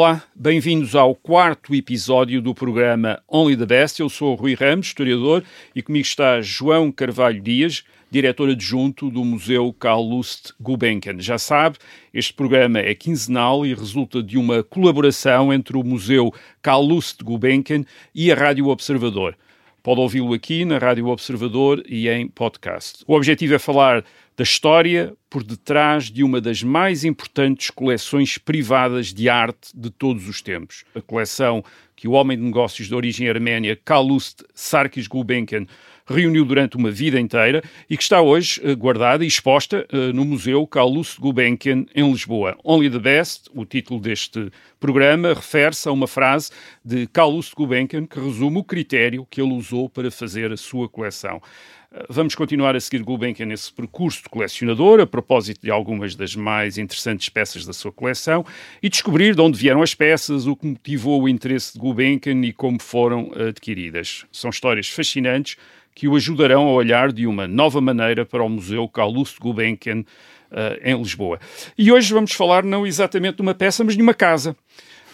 Olá, bem-vindos ao quarto episódio do programa Only the Best. Eu sou Rui Ramos, historiador, e comigo está João Carvalho Dias, diretor adjunto do Museu Carl Lust Gulbenkian. Já sabe, este programa é quinzenal e resulta de uma colaboração entre o Museu Carl Lust Gulbenkian e a Rádio Observador. Pode ouvi-lo aqui na Rádio Observador e em podcast. O objetivo é falar da história por detrás de uma das mais importantes coleções privadas de arte de todos os tempos. A coleção que o homem de negócios de origem arménia Kalust Sarkis Gulbenkian reuniu durante uma vida inteira e que está hoje uh, guardada e exposta uh, no Museu Kalust Gulbenkian em Lisboa. Only the Best, o título deste programa, refere-se a uma frase de Kalust Gulbenkian que resume o critério que ele usou para fazer a sua coleção. Vamos continuar a seguir Gulbenkian nesse percurso de colecionador, a propósito de algumas das mais interessantes peças da sua coleção, e descobrir de onde vieram as peças, o que motivou o interesse de Gulbenkian e como foram adquiridas. São histórias fascinantes que o ajudarão a olhar de uma nova maneira para o Museu Calouste Gulbenkian uh, em Lisboa. E hoje vamos falar não exatamente de uma peça, mas de uma casa.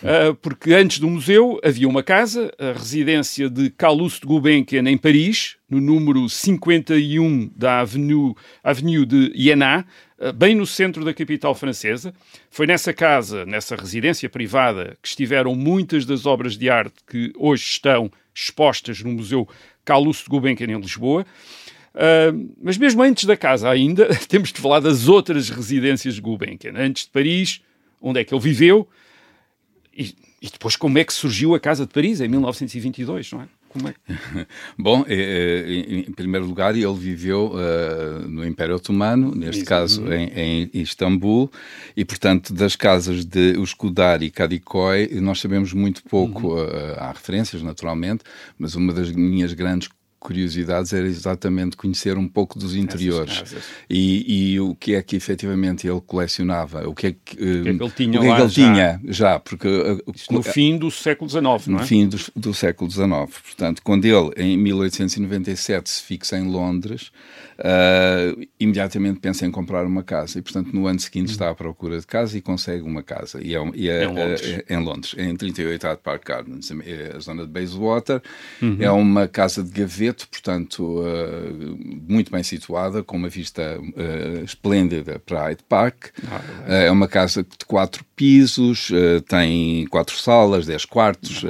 Uh, porque antes do museu havia uma casa, a residência de Calouste Gulbenkian em Paris, no número 51 da Avenue, Avenue de Iéna, uh, bem no centro da capital francesa. Foi nessa casa, nessa residência privada, que estiveram muitas das obras de arte que hoje estão expostas no Museu Calouste Gulbenkian em Lisboa. Uh, mas mesmo antes da casa ainda, temos de falar das outras residências de Gulbenkian. Antes de Paris, onde é que ele viveu, e, e, depois como é que surgiu a Casa de Paris em 1922, não é? É? Bom, em primeiro lugar, ele viveu uh, no Império Otomano, neste Isso. caso em, em, Istambul, e portanto das casas de Uskudar e Kadikoy nós sabemos muito pouco, uhum. uh, há referências naturalmente, mas uma das minhas grandes curiosidades era exatamente conhecer um pouco dos interiores e, e, o que é que efetivamente ele colecionava, o que é que, o que, é que ele tinha, o que, é que ele já, tinha já, porque no fim do século XIX, no é? fim do, do, século XIX. Portanto, quando ele em 1897 se fixa em Londres, uh, imediatamente pensa em comprar uma casa e, portanto, no ano seguinte está à procura de casa e consegue uma casa e é, e é, em, Londres. É, é, em Londres, em 38 Hyde Park Gardens, a zona de Bayswater. Uhum. É uma casa de gaveta portanto, uh, muito bem situada, com uma vista uh, esplêndida para Hyde Park. Ah, é. é uma casa de quatro pisos, tem quatro salas, dez quartos,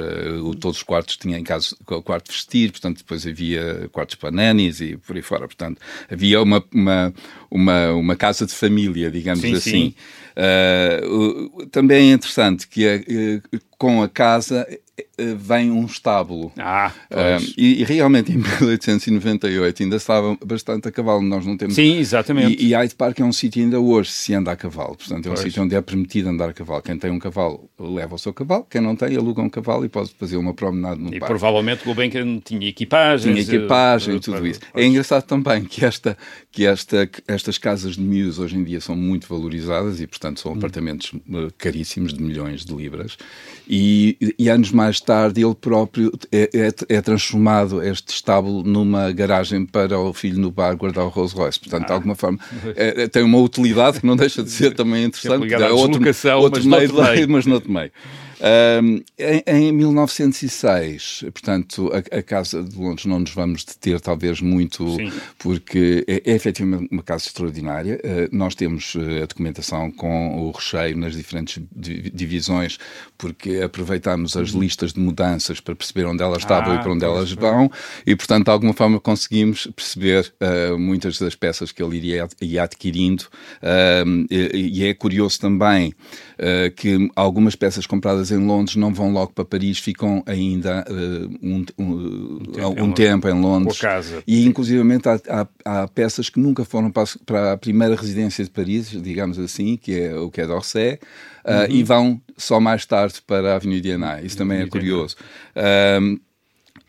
todos os quartos tinham em casa quarto vestir, portanto, depois havia quartos para nanis e por aí fora. Portanto, havia uma, uma, uma, uma casa de família, digamos sim, assim. Sim. Uh, também é interessante que uh, com a casa eh, vem um estábulo. Ah, uh, e, e, realmente em 1898 ainda estava bastante a cavalo. Nós não temos. Sim, exatamente. E, e Hyde Park é um sítio ainda hoje se anda a cavalo. Portanto, é um sítio onde é permitido andar a cavalo. Quem tem um cavalo leva o seu cavalo, quem não tem aluga um cavalo e pode fazer uma promenade no e parque. E provavelmente o Gulbenkian tinha equipagem. Tinha equipagem e tudo isso. É engraçado também que, esta, que esta, estas casas de Muse hoje em dia são muito valorizadas e, portanto, são hum. apartamentos eh, caríssimos de milhões de libras. E, e anos mais tarde ele próprio é, é, é, transformado este estábulo numa garagem para o filho no bar guardar o Rolls Royce. Portanto, ah. de alguma forma, é, é, tem uma utilidade que não deixa de ser também interessante. É outro, outro mas meio, mas noutro meio. Um, em, em, 1906, portanto, a, a, Casa de Londres não nos vamos deter talvez muito, Sim. porque é, é efetivamente uma casa extraordinária. Uh, nós temos uh, a documentação com o recheio nas diferentes divisões, porque aproveitamos as uhum. listas de mudanças para perceber onde elas estavam ah, e para onde elas vão, e portanto, de alguma forma, conseguimos perceber uh, muitas das peças que ele iria, ia adquirindo. E, e, é curioso também que algumas peças compradas em Londres não vão logo para Paris, ficam ainda uh, um, um, um, tempo, um em tempo, em Londres. casa. E inclusivamente há, há, há, peças que nunca foram para, para, a primeira residência de Paris, digamos assim, que é o que é d'Orsay, uh, uhum. e vão só mais tarde para a Avenida Diana. Isso também é curioso. Um,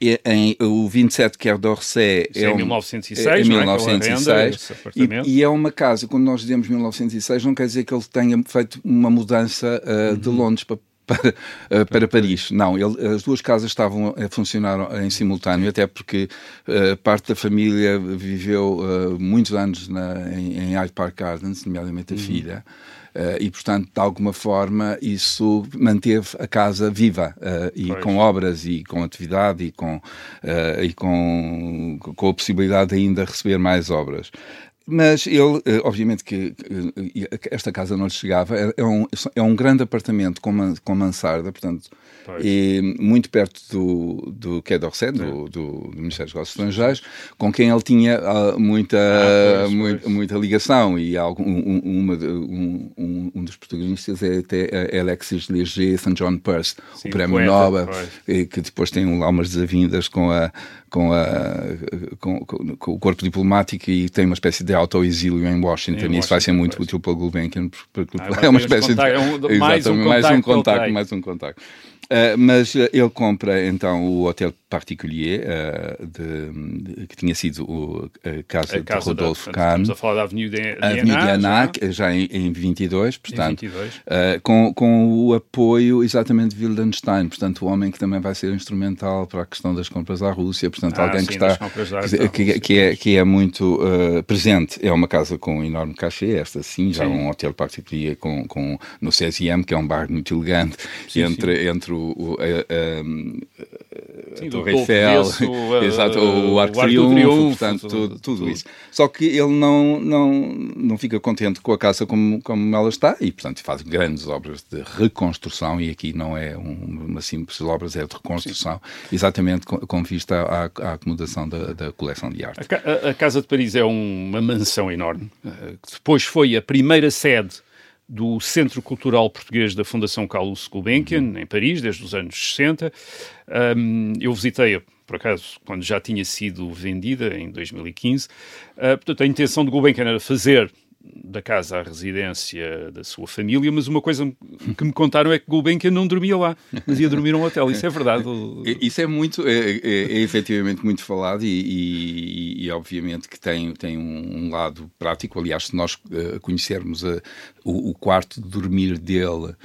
em, o 27 Quer d'Orsay é, é em 1906, é, em 1906 renda, e, e, é uma casa, quando nós dizemos 1906, não quer dizer que ele tenha feito uma mudança uh, uhum. de Londres para para, uh, para Paris. Não, ele, as duas casas estavam a funcionar em simultâneo, até porque uh, parte da família viveu uh, muitos anos na, em, em Hyde Park Gardens, nomeadamente a uhum. filha. e, portanto, de alguma forma, isso manteve a casa viva e pois. com obras e com atividade e com, e com, com a possibilidade de ainda receber mais obras. Mas ele, eh, obviamente que esta casa não lhe chegava, é, é um, é um grande apartamento com, com mansarda, portanto, e muito perto do, do Quai d'Orsay, do, é. do, do, Ministério dos Negócios Estrangeiros, com quem ele tinha uh, muita, ah, pois, muita, pois. muita, ligação. E algum, um, uma, um, um, dos protagonistas é até Alexis Léger St. John Peirce, Sim, o prémio Nobel, que depois tem lá umas desavindas com a, com, a, com, com, com, o corpo diplomático e tem uma espécie de autoexílio em Washington. Em e isso vai ser muito útil para o Gulbenkian. Porque, ah, é uma espécie de. É um, mais, um mais um contacto. Mais um contacto. Uh, mas uh, ele compra então o hotel particulier uh, de, de, que tinha sido o, a casa, a casa de Rodolfo Kahn. Estamos a falar da Avenida de, de Avenida de Anac, já, já em, em 22, portanto, em 22. Uh, com, com o apoio exatamente de Wildenstein, portanto, o homem que também vai ser instrumental para a questão das compras à Rússia, portanto, ah, alguém sim, que está que, que, que, é, que é muito uh, presente. É uma casa com um enorme cachê, esta sim, já sim. um hotel particulier com, com, no CSM, que é um bar muito elegante, sim, entre, entre o, o a, Sim, Torre Eiffel, exato, o Arco, o Arco Triunfo, Triunfo, portanto, tudo, tudo, isso. Só que ele não, não, não fica contente com a casa como, como ela está e, portanto, faz grandes obras de reconstrução e aqui não é um, uma simples obra, é de reconstrução, Sim. exatamente com, com vista à, à acomodação da, da, coleção de arte. A, a, Casa de Paris é uma mansão enorme, eh, que depois foi a primeira sede do Centro Cultural Português da Fundação Carlos Gulbenkian, uhum. em Paris, desde os anos 60. Um, eu visitei-a, por acaso, quando já tinha sido vendida, em 2015. Uh, ah, portanto, a intenção de Gulbenkian era fazer da casa à residência da sua família, mas uma coisa que me contaram é que Gulbenkian não dormia lá, mas ia dormir num hotel. Isso é verdade? Isso é muito, é, é, é efetivamente muito falado e, e, e, obviamente que tem, tem um lado prático. Aliás, se nós uh, conhecermos a, o, o, quarto de dormir dele, uh,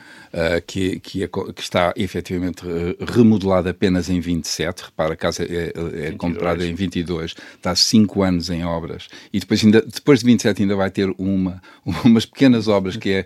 que, que, é, que, está efetivamente remodelado apenas em 27, repara, a casa é, é comprada em 22, está 5 anos em obras, e depois, ainda, depois de 27 ainda vai ter uma, umas pequenas obras, que é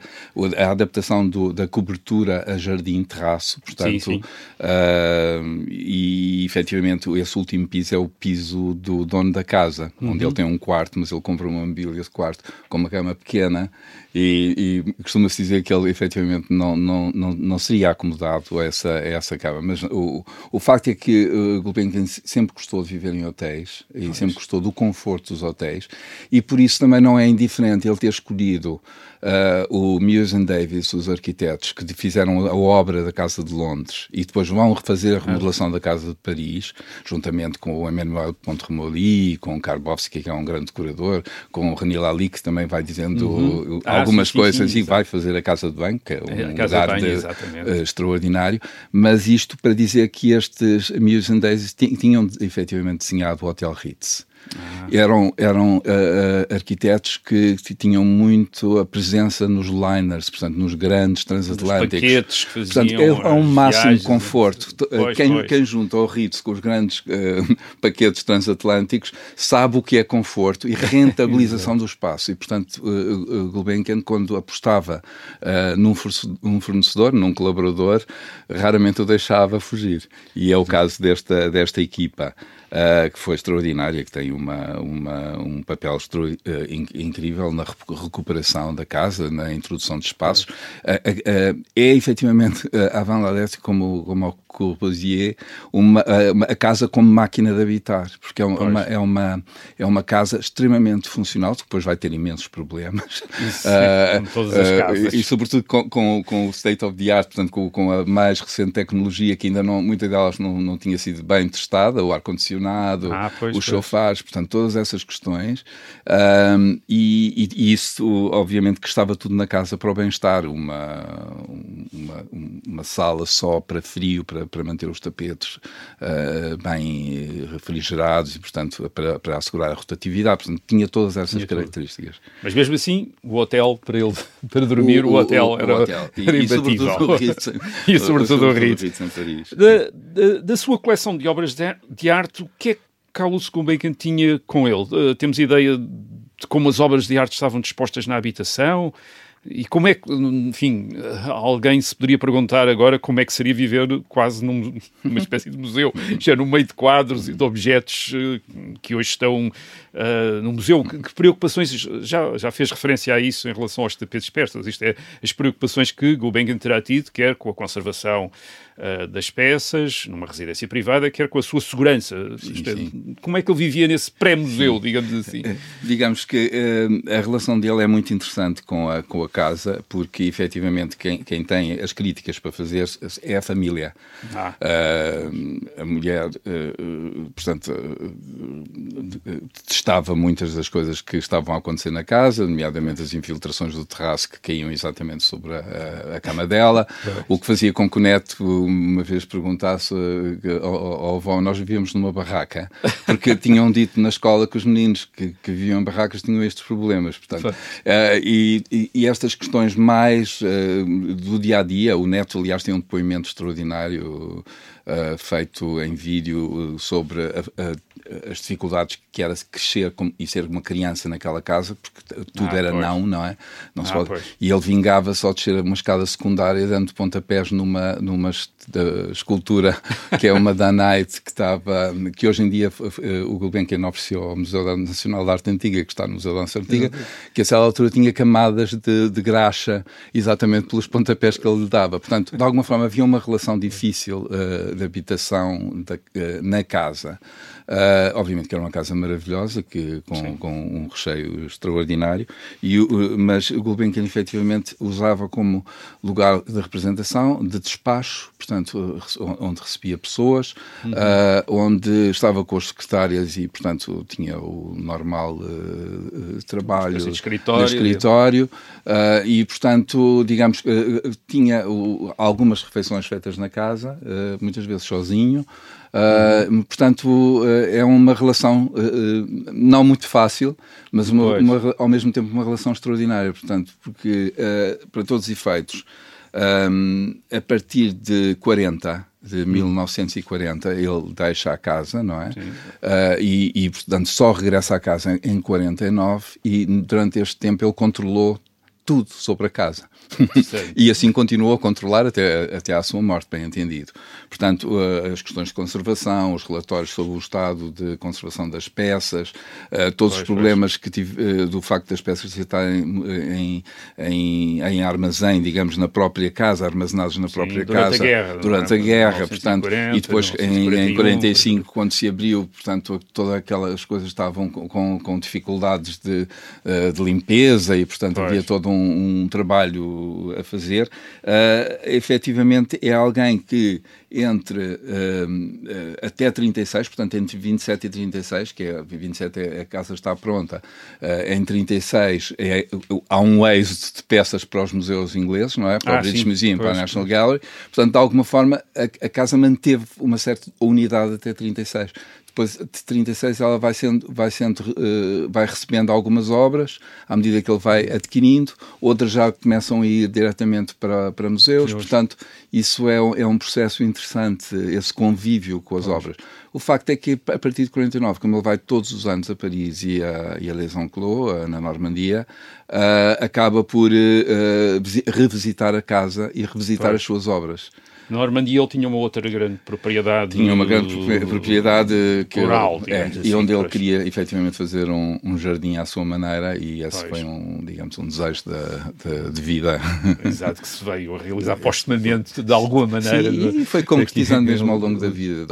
a adaptação do, da cobertura a jardim-terraço, portanto, sim, sim. Uh, e efetivamente esse último piso é o piso do dono da casa, uhum. onde ele tem um quarto, mas ele compra uma mobília de quarto com uma cama pequena e, e costuma-se dizer que ele efetivamente não, não, não, não seria acomodado a essa, a essa cama. Mas o, o facto é que uh, Gulbenkian sempre gostou de viver em hotéis e sempre gostou do conforto dos hotéis e por isso também não é indiferente ele ter escolhido uh, o Muse and Davis, os arquitetos que fizeram a obra da Casa de Londres e depois vão refazer a remodelação da Casa de Paris, juntamente com o Emmanuel Pontremoli, com o Karbowski, que é um grande decorador, com o René Lali, que também vai dizendo uhum. ah, algumas sim, sim, coisas sim, e vai fazer a Casa de Banho, que é um é, lugar banho, de, uh, extraordinário. Mas isto para dizer que estes Muse and Davis tinham efetivamente desenhado o Hotel Ritz. Ah. Eram, eram uh, uh, arquitetos que tinham muito a presença nos liners, portanto, nos grandes transatlânticos. Os paquetes que faziam portanto, é um máximo de conforto. Pois, quem, pois. quem junta ao Ritz com os grandes uh, paquetes transatlânticos sabe o que é conforto e rentabilização do espaço. E, portanto, uh, Gulbenkian, quando apostava num, fornecedor, num colaborador, raramente o deixava fugir. E é o caso desta, desta equipa que foi extraordinária, que tem uma, uma um papel uh, incrível na recuperação da casa, na introdução de espaços. Uh, é efetivamente a Van Ladette, como, como o Corbusier, uma, uma, a casa como máquina de habitar, porque é uma, é uma, é uma casa extremamente funcional, que depois vai ter imensos problemas. Isso, uh, todas as casas. e sobretudo com, com, com, o state of the art, portanto com, com a mais recente tecnologia que ainda não, muitas delas não, não tinha sido bem testada, o ar-condicionado ah, os portanto, todas essas questões. Um, e, e, isso, obviamente, que estava tudo na casa para o bem-estar. Uma, uma, uma, sala só para frio, para, para manter os tapetes uh, bem refrigerados e, portanto, para, para assegurar a rotatividade. Portanto, tinha todas essas tinha características. Tudo. Mas mesmo assim, o hotel, para ele para dormir, o, o hotel o, era, o hotel. era e, imbatível. E sobretudo o Ritz. Da, da, da sua coleção de obras de, de arte, o que é que Carlos Gulbenkian tinha com ele? Uh, temos ideia de como as obras de arte estavam dispostas na habitação? e como é que, enfim, alguém se poderia perguntar agora como é que seria viver quase num, numa espécie de museu, já no meio de quadros e de objetos uh, que hoje estão uh, no museu. Que, que, preocupações, já, já fez referência a isso em relação aos tapetes persas, isto é, as preocupações que Gulbenkian terá tido, quer com a conservação uh, das peças, numa residência privada, quer com a sua segurança. Sim, é, sim. Como é que ele vivia nesse pré-museu, digamos assim? Digamos que a relação dele é muito interessante com a, com a casa, porque efetivamente quem, quem tem as críticas para fazer é a família. Ah. Uh, a mulher, uh, portanto, uh, testava muitas das coisas que estavam a acontecer na casa, nomeadamente as infiltrações do terraço que caíam exatamente sobre a, a cama dela, o que fazia com que o neto uma vez perguntasse ao, ao avó, nós vivíamos numa barraca, porque tinham dito na escola que os meninos que, que viviam em barracas tinham estes problemas, portanto, e, e, e estas questões mais uh, do dia a dia. O Neto, aliás, tem um depoimento extraordinário uh, feito em vídeo uh, sobre a, a, as dificuldades que era crescer com, e ser uma criança naquela casa, porque tudo ah, era pois. não, não é? Não ah, pode... E ele vingava só de descer uma escada secundária dando pontapés numa, numa escultura que é uma Danite que estava, que hoje em dia o Gulbenkian ofereceu ao Museu Nacional de Arte Antiga, que está no Museu da Arte Antiga, que a certa altura tinha camadas de, de graxa exatamente pelos pontapés que ele lhe dava. Portanto, de alguma forma havia uma relação difícil uh, de habitação da, uh, na casa. Uh, obviamente que era uma casa maravilhosa, que, com, com um recheio extraordinário, e, uh, mas o Gulbenkian efetivamente usava como lugar de representação, de despacho, portanto, onde recebia pessoas, uhum. uh, onde estava com as secretárias e, portanto, tinha o normal trabalho de escritório, escritório e, portanto, digamos, tinha algumas refeições feitas na casa, muitas vezes sozinho. Uh, portanto, uh, é uma relação uh, não muito fácil, mas uma, uma, ao mesmo tempo uma relação extraordinária. Portanto, porque para todos os efeitos, um, a partir de 40, de 1940, ele deixa a casa, não é? Uh, e, e, portanto, só regressa à casa em, em 49 e durante este tempo ele controlou tudo sobre a casa. e assim continuou a controlar até, até à sua morte, bem entendido. Portanto, uh, as questões de conservação, os relatórios sobre o estado de conservação das peças, uh, todos pois, os problemas que tive, uh, do facto das peças estarem em, em, em, armazém, digamos, na própria casa, armazenados na própria Sim, casa, durante a guerra, durante a guerra, portanto, e depois em, em 45, quando se abriu, portanto, todas aquelas coisas estavam com, com, com dificuldades de, de limpeza e, portanto, pois. havia todo um, um trabalho a fazer, uh, efetivamente é alguém que entre uh, uh, até 36, portanto entre 27 e 36, que é 27 é, a casa está pronta, uh, em 36 é, há um êxodo de peças para os museus ingleses, não é? Para ah, o British sim, Museum, para a National Gallery, portanto de alguma forma a, a casa manteve uma certa unidade até 36 depois de 36 ela vai sendo, vai sendo, uh, vai recebendo algumas obras à medida que ele vai adquirindo, outras já começam a ir diretamente para, para museus, portanto isso é, é um processo interessante, esse convívio com as pois. obras. O facto é que a partir de 49, como ele vai todos os anos a Paris e a, e a Les Enclos, na Normandia, uh, acaba por uh, revisitar a casa e revisitar pois. as suas obras. Na Normandia ele tinha uma outra grande propriedade. Tinha uma grande propriedade que rural, é, assim, e onde ele queria efetivamente fazer um, um, jardim à sua maneira e esse pois. foi um, digamos, um desejo de, de, de, vida. Exato, que se veio a realizar postumamente de alguma maneira. Sim, e foi concretizando mesmo ao longo da vida.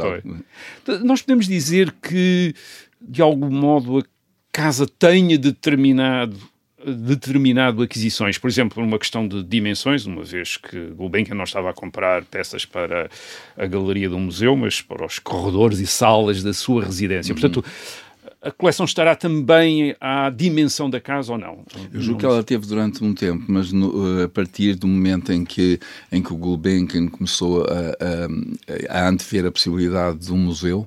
Nós podemos dizer que, de algum modo, a casa tenha determinado determinado aquisições, por exemplo, uma questão de dimensões, uma vez que Gulbenkian não estava a comprar peças para a galeria do museu, mas para os corredores e salas da sua residência. Uhum. Portanto, a coleção estará também à dimensão da casa ou não? Eu julgo que ela teve durante um tempo, mas no, a partir do momento em que, em que o Gulbenkian começou a, a, a antever a possibilidade de um museu,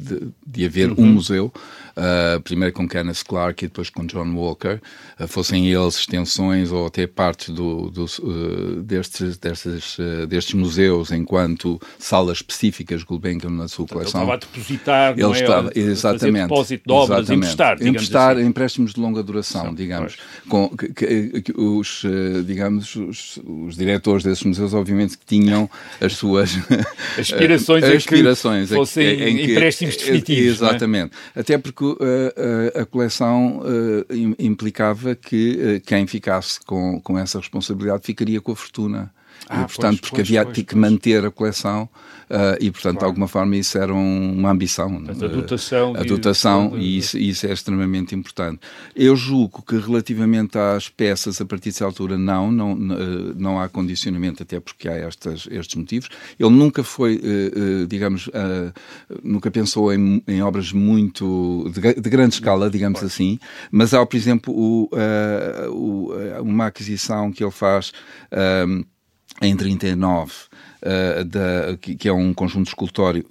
de, de, haver uhum. um museu, uh, primeiro com Kenneth Clark e depois com John Walker, uh, fossem eles extensões ou até parte do, do uh, destes, destes, destes museus enquanto salas específicas Gulbenkian na sua coleção. Ele estava a depositar, ele é? estava, exatamente, depósito de obras, Exatamente. emprestar, Emprestar assim. empréstimos de longa duração, Sim, digamos. Com, que, que, que, os, digamos, os, os, diretores desses museus, obviamente, que tinham as suas aspirações, aspirações que fossem em, em empréstimos definitivos. Exatamente. É? Até porque uh, a coleção uh, implicava que quem ficasse com, com essa responsabilidade ficaria com a fortuna. Ah, e, portanto, pois, porque pois, havia pois, que manter a coleção uh, e, portanto, claro. de alguma forma isso era um, uma ambição. Portanto, a dotação. A dotação, e, e isso, isso, é extremamente importante. Eu julgo que relativamente às peças, a partir dessa altura, não, não, não há condicionamento, até porque há estas, estes motivos. Ele nunca foi, uh, uh, digamos, nunca pensou em, em obras muito, de, de, grande escala, digamos assim, mas há, por exemplo, o, o, uma aquisição que ele faz em 39, uh, da, que, que, é um conjunto escultório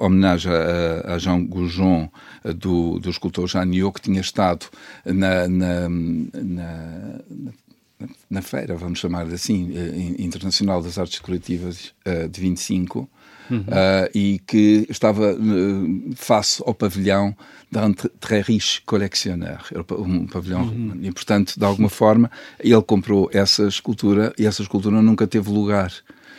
homenagem a, a Jean Goujon, do, do escultor Jean que tinha estado na, na, na, na feira, vamos chamar assim, eh, internacional das artes decorativas uh, de 25, uhum. uh, e que estava uh, face ao pavilhão d'un très riche collectionneur, um pavilhão, uhum. e portanto, de alguma forma, ele comprou essa escultura e essa escultura nunca teve lugar.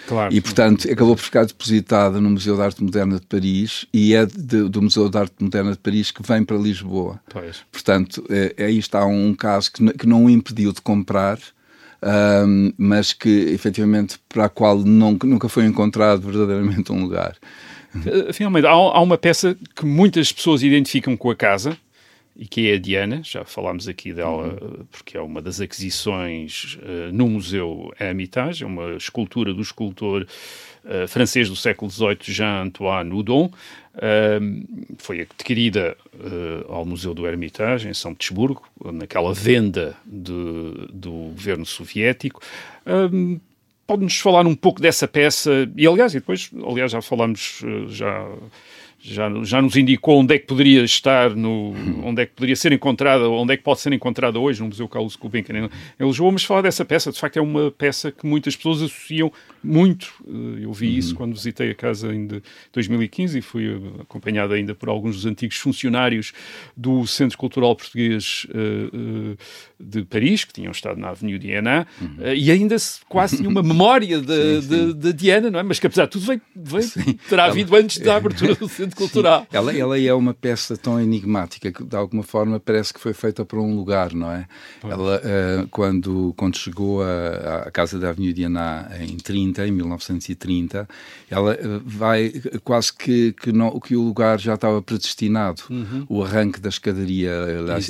Claro. E, portanto, acabou por ficar depositada no Museu de Arte Moderna de Paris e é de, do Museu de Arte Moderna de Paris que vem para Lisboa. Pois. Portanto, é, aí está um caso que, que não o impediu de comprar, um, mas que efetivamente para a qual nunca foi encontrado verdadeiramente um lugar. Eh, finalmente, há, há uma peça que muitas pessoas identificam com a casa, e que é a Diana, já falámos aqui dela, uhum. porque é uma das aquisições uh, no Museu Hermitage, é uma escultura do escultor uh, francês do século XVIII, Jean-Antoine Houdon, uh, foi adquirida ao Museu do Hermitage, em São Petersburgo, naquela venda de, do governo soviético. Pode-nos falar um pouco dessa peça, e aliás, e depois, aliás, já falámos, já já, já nos indicou onde é que poderia estar, no, onde é que poderia ser encontrada, onde é que pode ser encontrada hoje no Museu Carlos Gulbenkian em Lisboa, mas falar dessa peça, de facto é uma peça que muitas pessoas associam muito. Eh, eu vi isso uhum. quando visitei a casa em 2015 e fui acompanhado ainda por alguns dos antigos funcionários do Centro Cultural Português uh, de Paris, que tinham estado na Avenida Diana, uhum. uh, e ainda quase tinha uma memória de, Diana, não é? Mas que apesar de tudo veio, veio terá havido antes da abertura do Centro Cultural. Ela, ela é uma peça tão enigmática que de alguma forma parece que foi feita para um lugar, não é? Ela, quando, quando chegou à casa da Avenida Diana em 30, 30, em 1930, ela eh, vai quase que, que, não, que o lugar já estava predestinado. Uhum. O arranque da escadaria,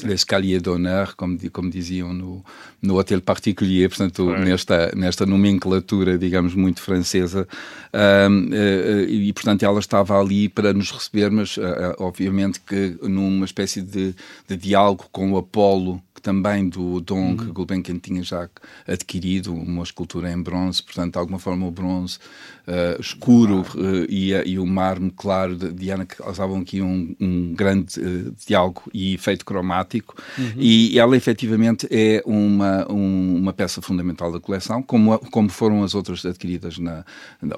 l'escalier d'honneur, como, como diziam no, no Hotel Particulier, portanto, nesta, nesta nomenclatura, digamos, muito francesa. Um, eh, e, portanto, ela estava ali para nos receber, mas, uh, obviamente, que numa espécie de, de diálogo com o Apolo também do dom que uhum. Gulbenkian tinha já adquirido, uma escultura em bronze, portanto, de alguma forma o bronze uh, escuro uh, e, e, o mármore claro de Diana causavam aqui um, um grande uh, diálogo e efeito cromático uhum. e ela efetivamente é uma, um, uma peça fundamental da coleção, como, como foram as outras adquiridas na,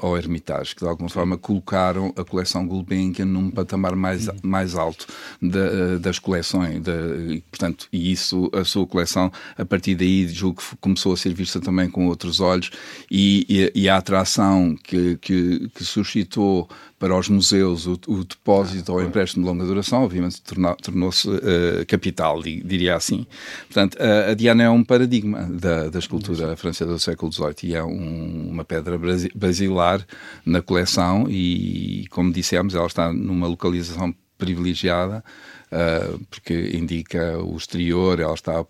ao Hermitage, que de alguma forma colocaram a coleção Gulbenkian num patamar mais, uhum. mais alto de, das coleções, de, portanto, e isso a sua coleção, a partir daí julgo que começou a ser vista também com outros olhos e, e, e a atração que, que, que, suscitou para os museus o, o depósito ah, ou empréstimo de longa duração, obviamente tornou-se uh, capital, diria assim. Portanto, a, a, Diana é um paradigma da, da escultura francesa do século XVIII e é um, uma pedra basilar na coleção e, como dissemos, ela está numa localização privilegiada uh, porque indica o exterior, ela está, uh,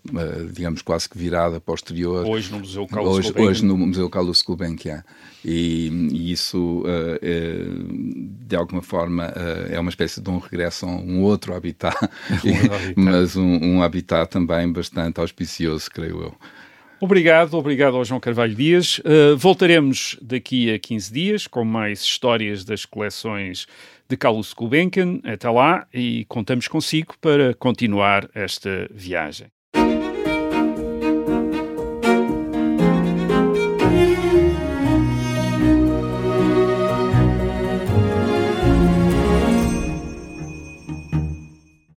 digamos, quase que virada para o exterior. Hoje no Museu Carlos hoje, hoje no Museu Carlos Gulbenkian. E, e isso, uh, é, de alguma forma, é uma espécie de um regresso a um outro habitat, mas um, um habitat também bastante auspicioso, creio eu. Obrigado, obrigado ao João Carvalho Dias. Uh, voltaremos daqui a 15 dias com mais histórias das coleções de Carlos Gulbenkian. Até lá e contamos consigo para continuar esta viagem.